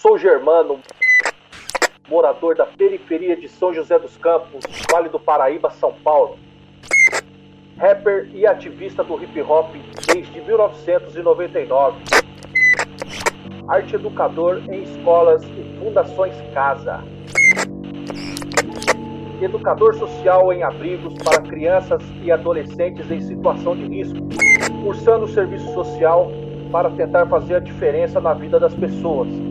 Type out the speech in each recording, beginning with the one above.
Sou Germano, morador da periferia de São José dos Campos, Vale do Paraíba, São Paulo. Rapper e ativista do hip hop desde 1999. Arte educador em escolas e fundações Casa. Educador social em abrigos para crianças e adolescentes em situação de risco, cursando serviço social para tentar fazer a diferença na vida das pessoas.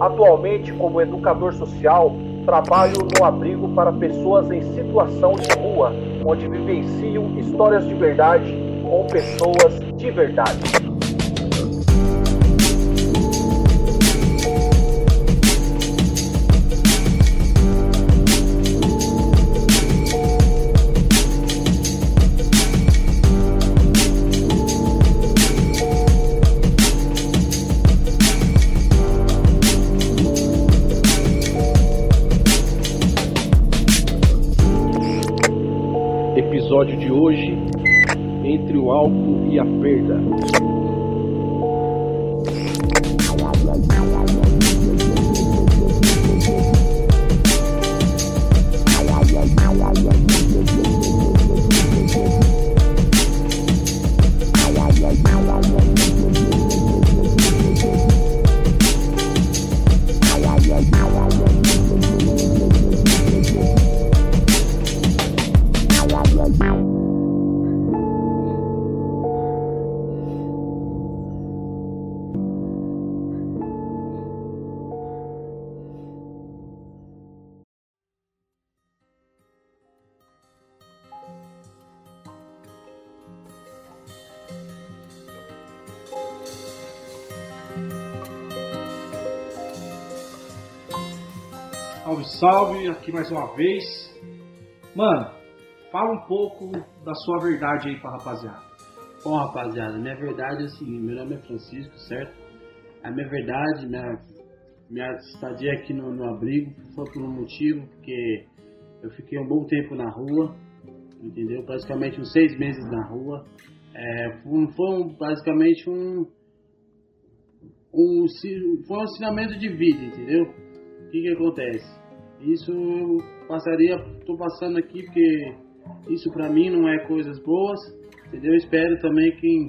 Atualmente, como educador social, trabalho no abrigo para pessoas em situação de rua, onde vivenciam histórias de verdade com pessoas de verdade. Salve, salve, aqui mais uma vez. Mano, fala um pouco da sua verdade aí pra rapaziada. Bom, rapaziada, minha verdade é a seguinte: meu nome é Francisco, certo? A minha verdade, minha, minha estadia aqui no, no abrigo foi por um motivo, porque eu fiquei um bom tempo na rua, entendeu? Praticamente uns seis meses na rua. É, foi, foi basicamente um, um, foi um ensinamento de vida, entendeu? O que que acontece? Isso eu passaria, tô passando aqui porque isso pra mim não é coisas boas, entendeu? Espero também quem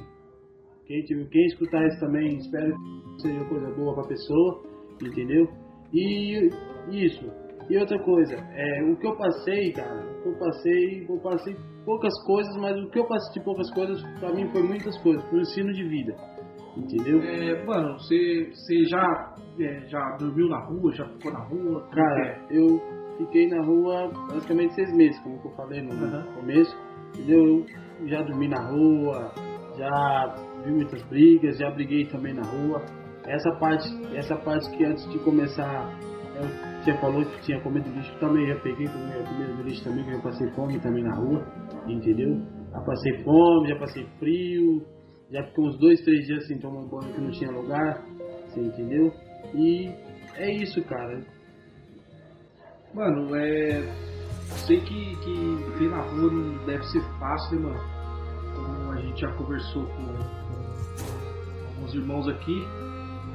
quem, quem escutar isso também, espero que seja coisa boa pra pessoa, entendeu? E isso. E outra coisa, é, o que eu passei, cara, o que eu passei, eu passei poucas coisas, mas o que eu passei de poucas coisas, pra mim foi muitas coisas, foi um ensino de vida, entendeu? É, mano, você já, é, já dormiu na rua, já ficou na rua? Cara, é? eu fiquei na rua basicamente seis meses, como eu falei no Aham. começo. Entendeu? Eu já dormi na rua, já vi muitas brigas, já briguei também na rua. Essa parte, essa parte que antes de começar, eu tinha falou que tinha comido lixo, também já peguei comi- comida lixo também, que eu passei fome também na rua, entendeu? Já passei fome, já passei frio, já fiquei uns dois, três dias sem tomar banho que não tinha lugar, você entendeu? E é isso, cara. Mano, é. Sei que, que viver na rua não deve ser fácil, né, mano? Como a gente já conversou com, com alguns irmãos aqui,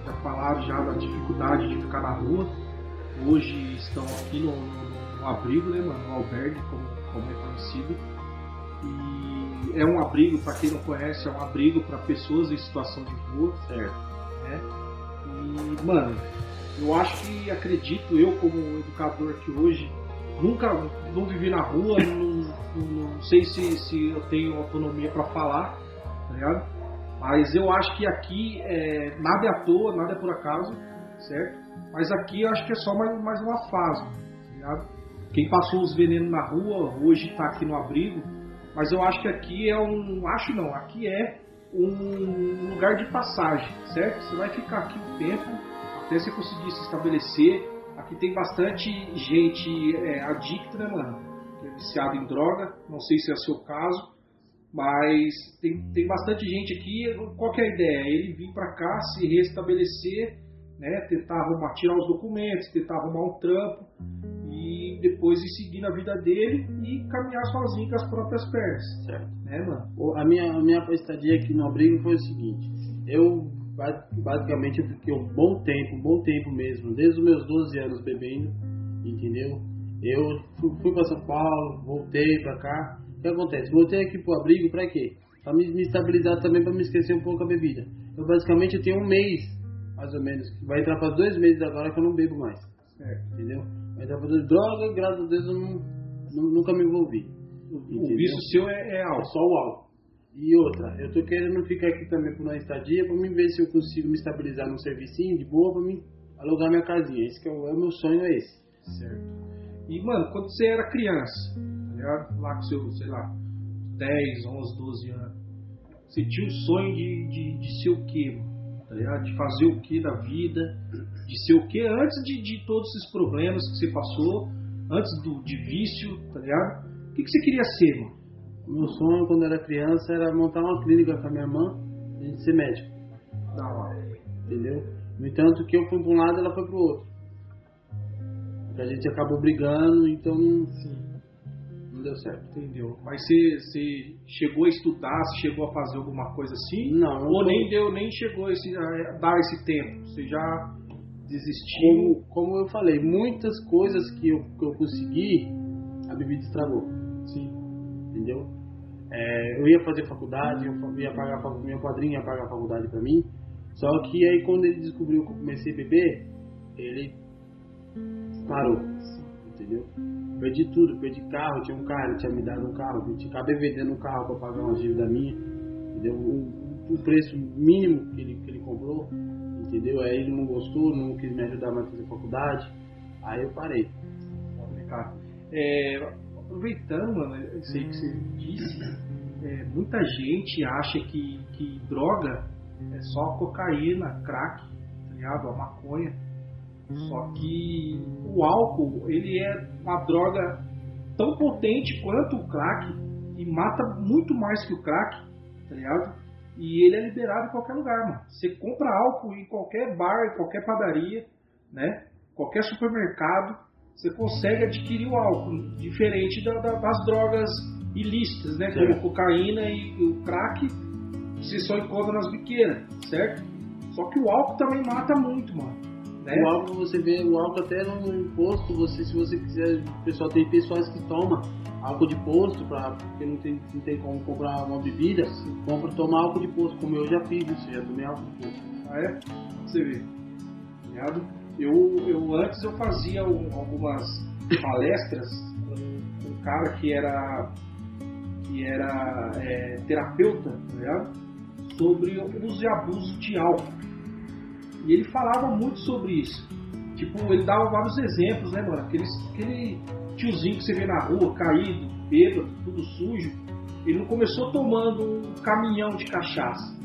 já falaram já da dificuldade de ficar na rua. Hoje estão aqui no, no- no abrigo, né, mano? No albergue, como, como é conhecido. E é um abrigo, para quem não conhece, é um abrigo para pessoas em situação de rua Certo. né? Mano, eu acho que acredito, eu como educador aqui hoje, nunca não vivi na rua, não, não- não sei se, se eu tenho autonomia para falar, tá ligado? Mas eu acho que aqui é, nada é à toa, nada é por acaso, certo? Mas aqui eu acho que é só mais, mais uma fase, tá ligado? Quem passou os venenos na rua hoje tá aqui no abrigo, mas eu acho que aqui é um. Acho não, aqui é um lugar de passagem, certo? Você vai ficar aqui um tempo até você conseguir se estabelecer. Aqui tem bastante gente é, adicta, né, mano? Que é viciada em droga. Não sei se é o seu caso, mas tem, tem bastante gente aqui. Qual que é a ideia? Ele vir pra cá, se restabelecer, né? Tentar arrumar, tirar os documentos, tentar arrumar um trampo e depois ir seguindo a vida dele e caminhar sozinho com as próprias pernas, Certo. né, mano? A minha, a minha estadia aqui no abrigo foi o seguinte: eu basicamente eu fiquei um bom tempo, um bom tempo mesmo, desde os meus 12 anos bebendo, entendeu? Eu fui, fui para São Paulo, voltei para cá. O que acontece? Voltei aqui pro abrigo para quê? Para me, me, estabilizar também, para me esquecer um pouco a bebida. Eu basicamente eu tenho um mês, mais ou menos, vai entrar para dois meses agora que eu não bebo mais. Certo. Entendeu? Vai entrar para dois droga, graças a Deus eu não, nunca me envolvi. O vício seu é, é álcool. É só o álcool. E outra, eu tô querendo ficar aqui também por uma estadia para me ver se eu consigo me estabilizar num servicinho de boa para me alugar minha casinha. Esse que é o, é meu sonho é esse. Certo. E mano, quando você era criança, tá ligado? Lá com seu, sei lá, 10, 11, 12 anos, você tinha o sonho de, de, de ser o quê? Tá ligado? De fazer o que da vida, de ser o que antes de, de todos esses problemas que você passou, antes do, de vício, tá ligado? O que, que você queria ser, mano? Meu sonho quando era criança era montar uma clínica com a minha irmã e a gente ser médico. Da hora. Entendeu? No entanto, que eu fui para um lado ela foi para o outro. Porque a gente acabou brigando, então Sim. não deu certo. Entendeu? Mas você, você chegou a estudar, você chegou a fazer alguma coisa assim? Não. Ou não nem deu, nem chegou esse, a dar esse tempo? Você já desistiu? Como, como eu falei, muitas coisas que eu, que eu consegui, a bebida estragou. Entendeu? É, eu ia fazer faculdade, eu ia pagar, meu padrinho ia pagar a faculdade para mim, só que aí quando ele descobriu que eu comecei a beber, ele parou, entendeu? Perdi tudo, perdi carro, tinha um carro, ele tinha me dado um carro, eu acabei vendendo um carro para pagar uma dívida minha, entendeu? O, o preço mínimo que ele, que ele comprou, entendeu? Aí ele não gostou, não quis me ajudar mais a fazer faculdade, aí eu parei. É, aproveitando, mano, eu sei que você disse, é, muita gente acha que, que droga é só cocaína, crack, tá ligado? A maconha. Só que o álcool, ele é uma droga tão potente quanto o crack e mata muito mais que o crack, tá ligado? E ele é liberado em qualquer lugar, mano. Você compra álcool em qualquer bar, em qualquer padaria, né? Qualquer supermercado, você consegue adquirir o álcool, diferente da, da, das drogas ilícitas, né? Como cocaína e, e, o crack, você só encontra nas biqueiras, certo? Só que o álcool também mata muito, mano. Né? O álcool você vê, o álcool até no posto, você, se você quiser, pessoal tem pessoas que tomam álcool de posto, pra, porque não tem, não tem como comprar uma bebida, compra tomar álcool de posto, como eu já fiz isso, já tomei álcool de posto. Ah é? Você vê. Ligado? Eu, eu antes eu fazia um, algumas palestras com um cara que era que era é, terapeuta, tá sobre o uso e abuso de álcool. E ele falava muito sobre isso. Tipo, ele dava vários exemplos, né, mano? Aquele, aquele tiozinho que você vê na rua, caído, bêbado, tudo sujo. Ele não começou tomando um caminhão de cachaça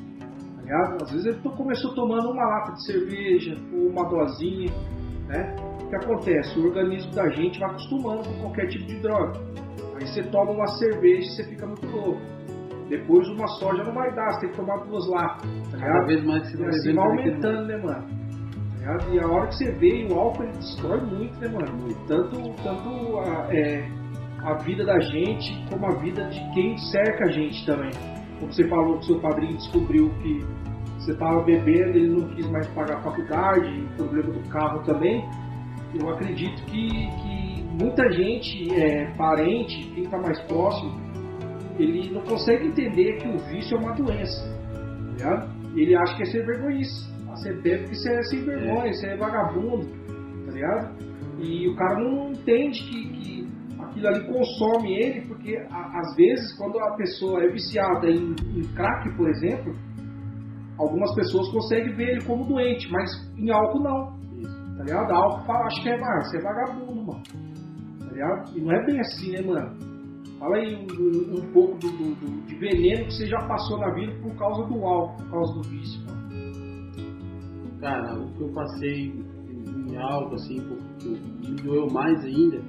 ligado? Às vezes ele começou tomando uma lata de cerveja ou uma dosinha, né? O que acontece? O organismo da gente vai acostumando com qualquer tipo de droga. Aí você toma uma cerveja e você fica muito louco. Depois uma só já não vai dar, você tem que tomar duas latas. Tá Cada vez mais você vai, assim, vai aumentando, né, mano? Tá e a hora que você vê, o álcool ele destrói muito, né, mano? Tanto, tanto a, é, a vida da gente, como a vida de quem cerca a gente também. Como você falou que seu padrinho descobriu que você estava bebendo, ele não quis mais pagar a faculdade, problema do carro também. Eu acredito que, que muita gente, é, parente, quem está mais próximo, ele não consegue entender que o vício é uma doença. Tá ele acha que é ser vergonhice. Você bebe porque você é sem vergonha, você é vagabundo, tá ligado? E o cara não entende que, que aquilo ali consome ele, porque a, às vezes quando a pessoa é viciada em, em crack, por exemplo, algumas pessoas conseguem ver ele como doente, mas em álcool não. Tá ligado? Álcool fala, acho que é, ah, você é vagabundo, mano. Tá ligado? E não é bem assim, né, mano? Fala aí um, um pouco do, do, do, de veneno que você já passou na vida por causa do álcool, por causa do vício, mano. Cara, o que eu passei em álcool, assim, que me doeu mais ainda,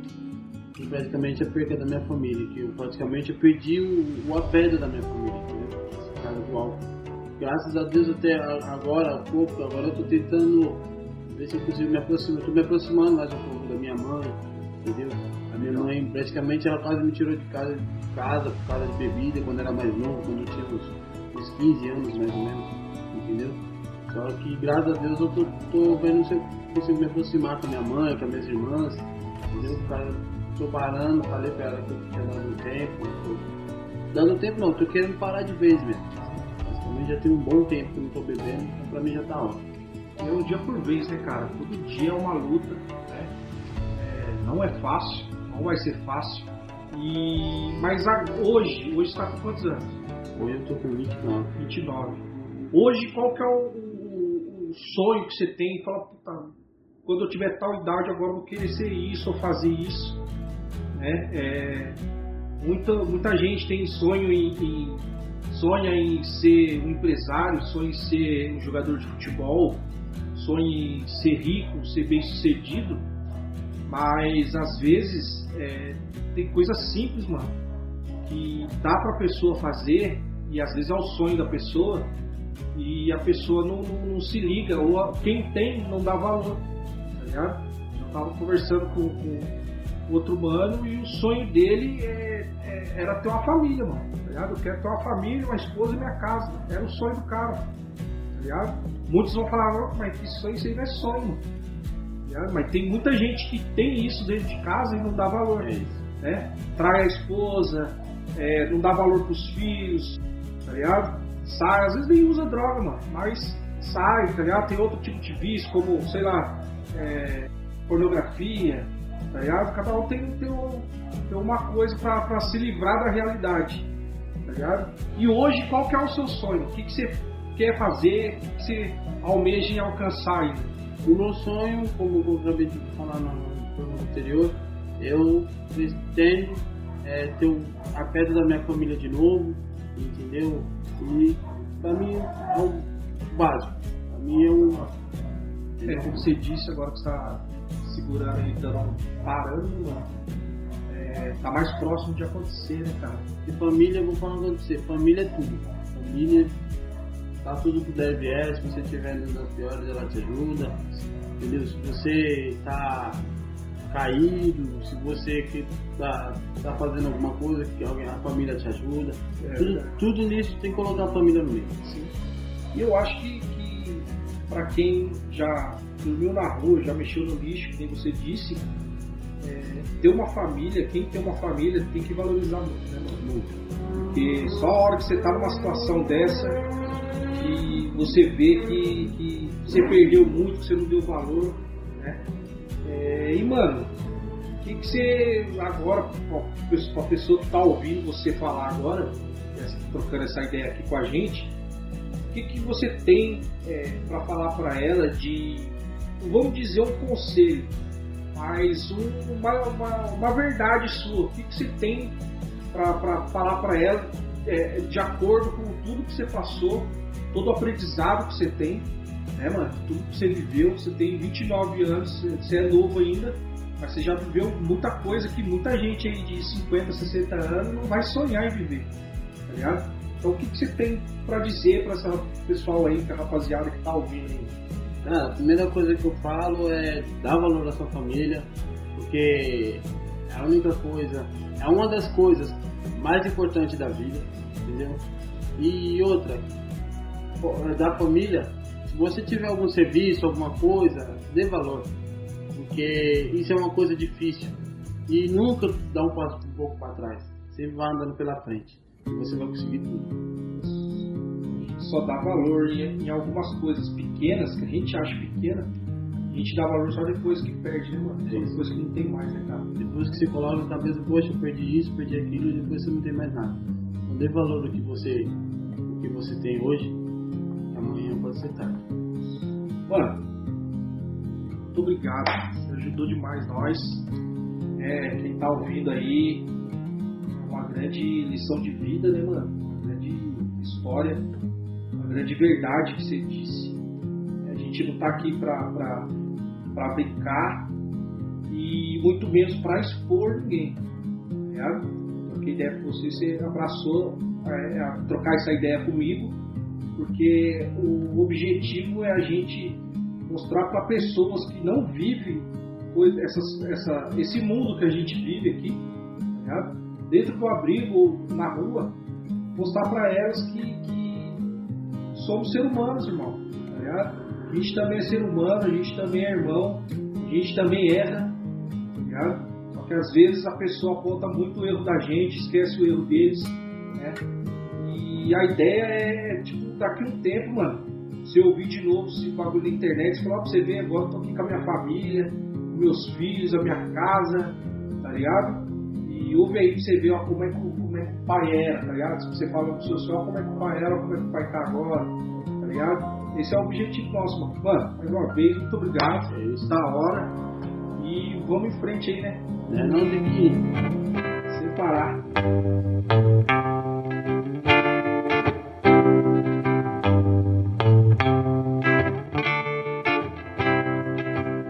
foi praticamente a perda da minha família, que eu praticamente eu perdi o, o apego da minha família, entendeu? Esse cara do álcool graças a Deus até agora, há pouco, agora eu tô tentando ver se eu consigo me aproximar, tô me aproximando mais um pouco da minha mãe, entendeu? A minha mãe praticamente ela quase me tirou de casa, de casa por causa de bebida quando era mais novo, quando eu tinha uns, uns 15 anos mais ou menos, entendeu? Só que graças a Deus eu tô, tô vendo se eu consigo me aproximar com a minha mãe, com as minhas irmãs, entendeu? Cara, tô parando, falei pra ela que eu tinha dando tempo. Tô... Dando tempo não, tô querendo parar de vez mesmo. Já tem um bom tempo que eu não tô bebendo, então pra mim já tá ótimo. É um dia por vez, né, cara? Todo dia é uma luta, né? É, não é fácil, não vai ser fácil. E... Mas a... hoje, hoje está com quantos anos? Hoje eu tô com 29. 29. Hoje, qual que é o, o, o sonho que você tem? Fala, puta, quando eu tiver tal idade, agora eu vou querer ser isso ou fazer isso. Né? É, muita, muita gente tem sonho em, em, sonha em ser um empresário, sonha em ser um jogador de futebol, sonha em ser rico, ser bem sucedido, mas às vezes é, tem coisas simples, mano, que dá pra pessoa fazer e às vezes é o sonho da pessoa e a pessoa não, não, não se liga, ou quem tem não dá valor, tá ligado? Eu tava conversando com, com outro mano e o sonho dele é, é, era ter uma família, mano, ligado? Eu quero ter uma família, uma esposa e minha casa, era o sonho do cara, tá ligado? Muitos vão falar, mas que sonho, isso aí não é sonho. Tá mas tem muita gente que tem isso dentro de casa e não dá valor. É. Né? Trai a esposa, é, não dá valor pros filhos, tá ligado? Sai, às vezes nem usa droga, mano, mas sai, tá ligado? Tem outro tipo de vício, como, sei lá, é, pornografia, tá ligado? Cada um tem, tem, um, tem uma coisa pra se livrar da realidade, tá ligado? E hoje, qual que é o seu sonho? O que, que você quer fazer? O que, que você almeja em alcançar ainda? O meu sonho, como eu acabei de falar no programa anterior, eu pretendo é, ter um- a pedra da minha família de novo, entendeu? E pra mim é o básico. Pra mim é um. É, como você disse, agora que você tá segurando aí, dando, parando, mano, é, tá mais próximo de acontecer, né, cara? E família, eu vou falar com você, família é tudo. Família tá tudo que der e vier, se você tiver nas piores, ela te ajuda. Entendeu? Se você tá caído, se você que tá, tá fazendo alguma coisa, que alguém, a família te ajuda. É tudo, tudo nisso tem que colocar a família no meio. Sim. E eu acho que, que para quem já dormiu na rua, já mexeu no lixo, como você disse, é, ter uma família, quem tem uma família tem que valorizar muito, né, mano? Porque só a hora que você tá numa situação dessa, que você vê que, que você perdeu muito, que você não deu valor, né? É, e, mano, o que, que você agora, a pessoa que tá ouvindo você falar agora, trocando essa ideia aqui com a gente, o que, que você tem para falar para ela de, vamos dizer, um conselho, mas um- uma, uma, uma verdade sua? O que, que você tem para falar para ela é, de acordo com tudo que você passou, todo o aprendizado que você tem, né, mano? Tudo que você viveu, você tem 29 anos, você- é novo ainda, mas você já viveu muita coisa que muita gente aí de 50, 60 anos não vai sonhar em viver, tá ligado? Então o que, que você tem pra dizer pra essa pessoal aí, rapaziada que tá ouvindo aí? Cara, a primeira coisa que eu falo é dar valor à sua família, porque é a única coisa, é uma das coisas mais importantes da vida, entendeu? E outra, da família, se você tiver algum serviço, alguma coisa, dê valor, porque isso é uma coisa difícil e nunca dá um passo um pouco para trás, sempre vai andando pela frente, você vai conseguir tudo. Só dá valor em, em algumas coisas pequenas, que a gente acha pequena, a gente dá valor só depois que perde, né, mano? Só depois que não tem mais, né, cara? Depois que você coloca na cabeça, poxa, perdi isso, perdi aquilo, e depois você não tem mais nada. Não dê valor do que você, do que você tem hoje, amanhã pode ser tarde. Mano, muito obrigado. Você ajudou demais nós. É, quem tá ouvindo aí, uma grande lição de vida, né, mano? Uma grande história, grande verdade que você disse. A gente não tá aqui pra brincar e muito menos pra expor ninguém. Ligado? Troquei ideia com você, você abraçou é, a trocar essa ideia comigo porque o objetivo é a gente mostrar para pessoas que não vivem essa- esse mundo que a gente vive aqui, ligado? dentro do abrigo ou na rua, mostrar para elas que, que somos seres humanos, irmão. tá? A gente também é ser humano, a gente também é irmão, a gente também erra, tá? Só que às vezes a pessoa aponta muito o erro da gente, esquece o erro deles, né? E a ideia é, tipo, daqui um tempo, mano, você ouvir de novo esse bagulho na internet, falar pra você ver, agora eu tô aqui com a minha família, meus filhos, a minha casa, tá ligado? E ouve aí pra você ver ó, como, é que, é que o pai era, tá ligado? Se você fala pro seu senhor como é que o pai era, como é que o pai tá agora, tá ligado? Esse é o objetivo nosso, mano. Mano, mais uma vez, muito obrigado. É isso. Da hora. E vamos em frente aí, né? É, não tem que Separar.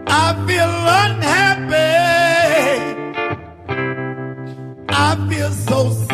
I feel unhappy. I feel so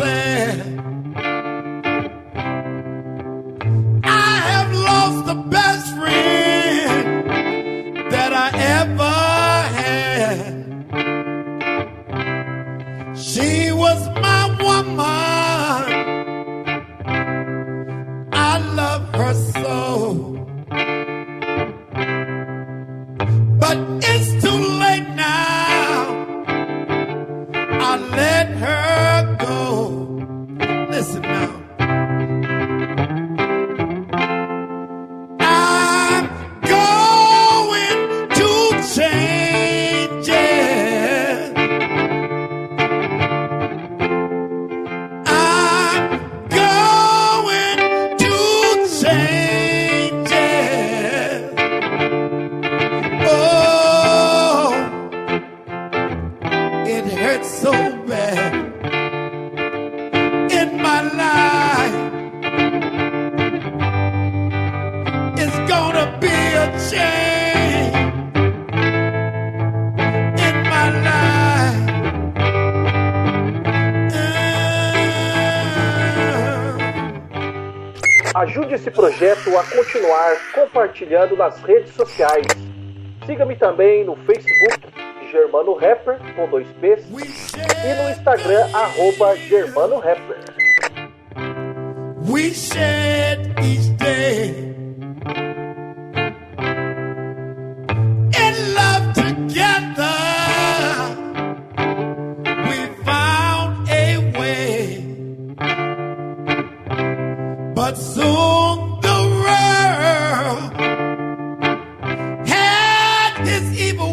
Ajude esse projeto a continuar compartilhando nas redes sociais. Siga-me também no Facebook, Germano Rapper, com dois P's, e no Instagram, arroba Germano Rapper. We shed each day in love but soon the world. Had its evil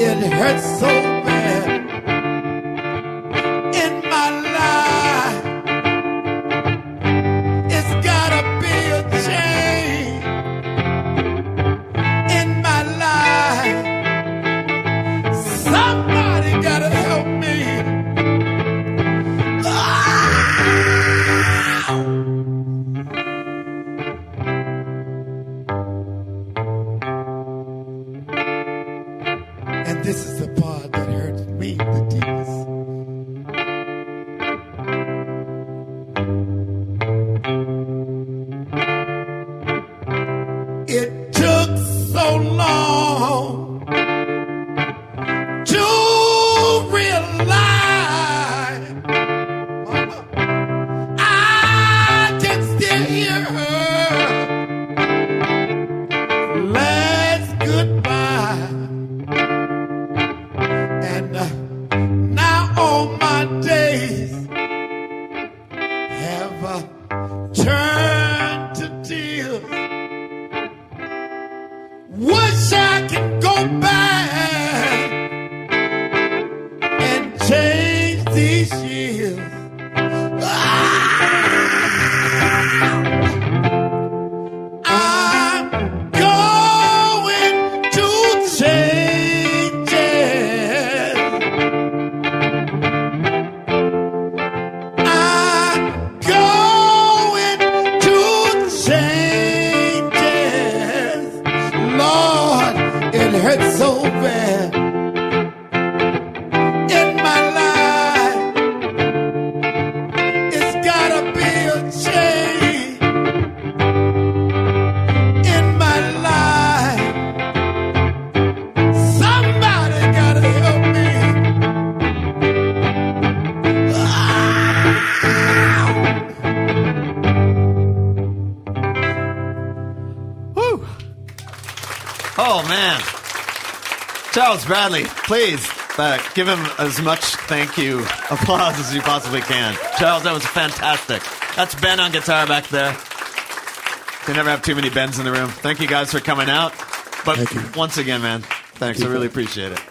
It hurts so here. Charles Bradley, please uh, give him as much thank you applause as you possibly can. Charles, that was fantastic. That's Ben on guitar back there. You never have too many Bens in the room. Thank you guys for coming out. But Thank once again, man, thanks. I really appreciate it.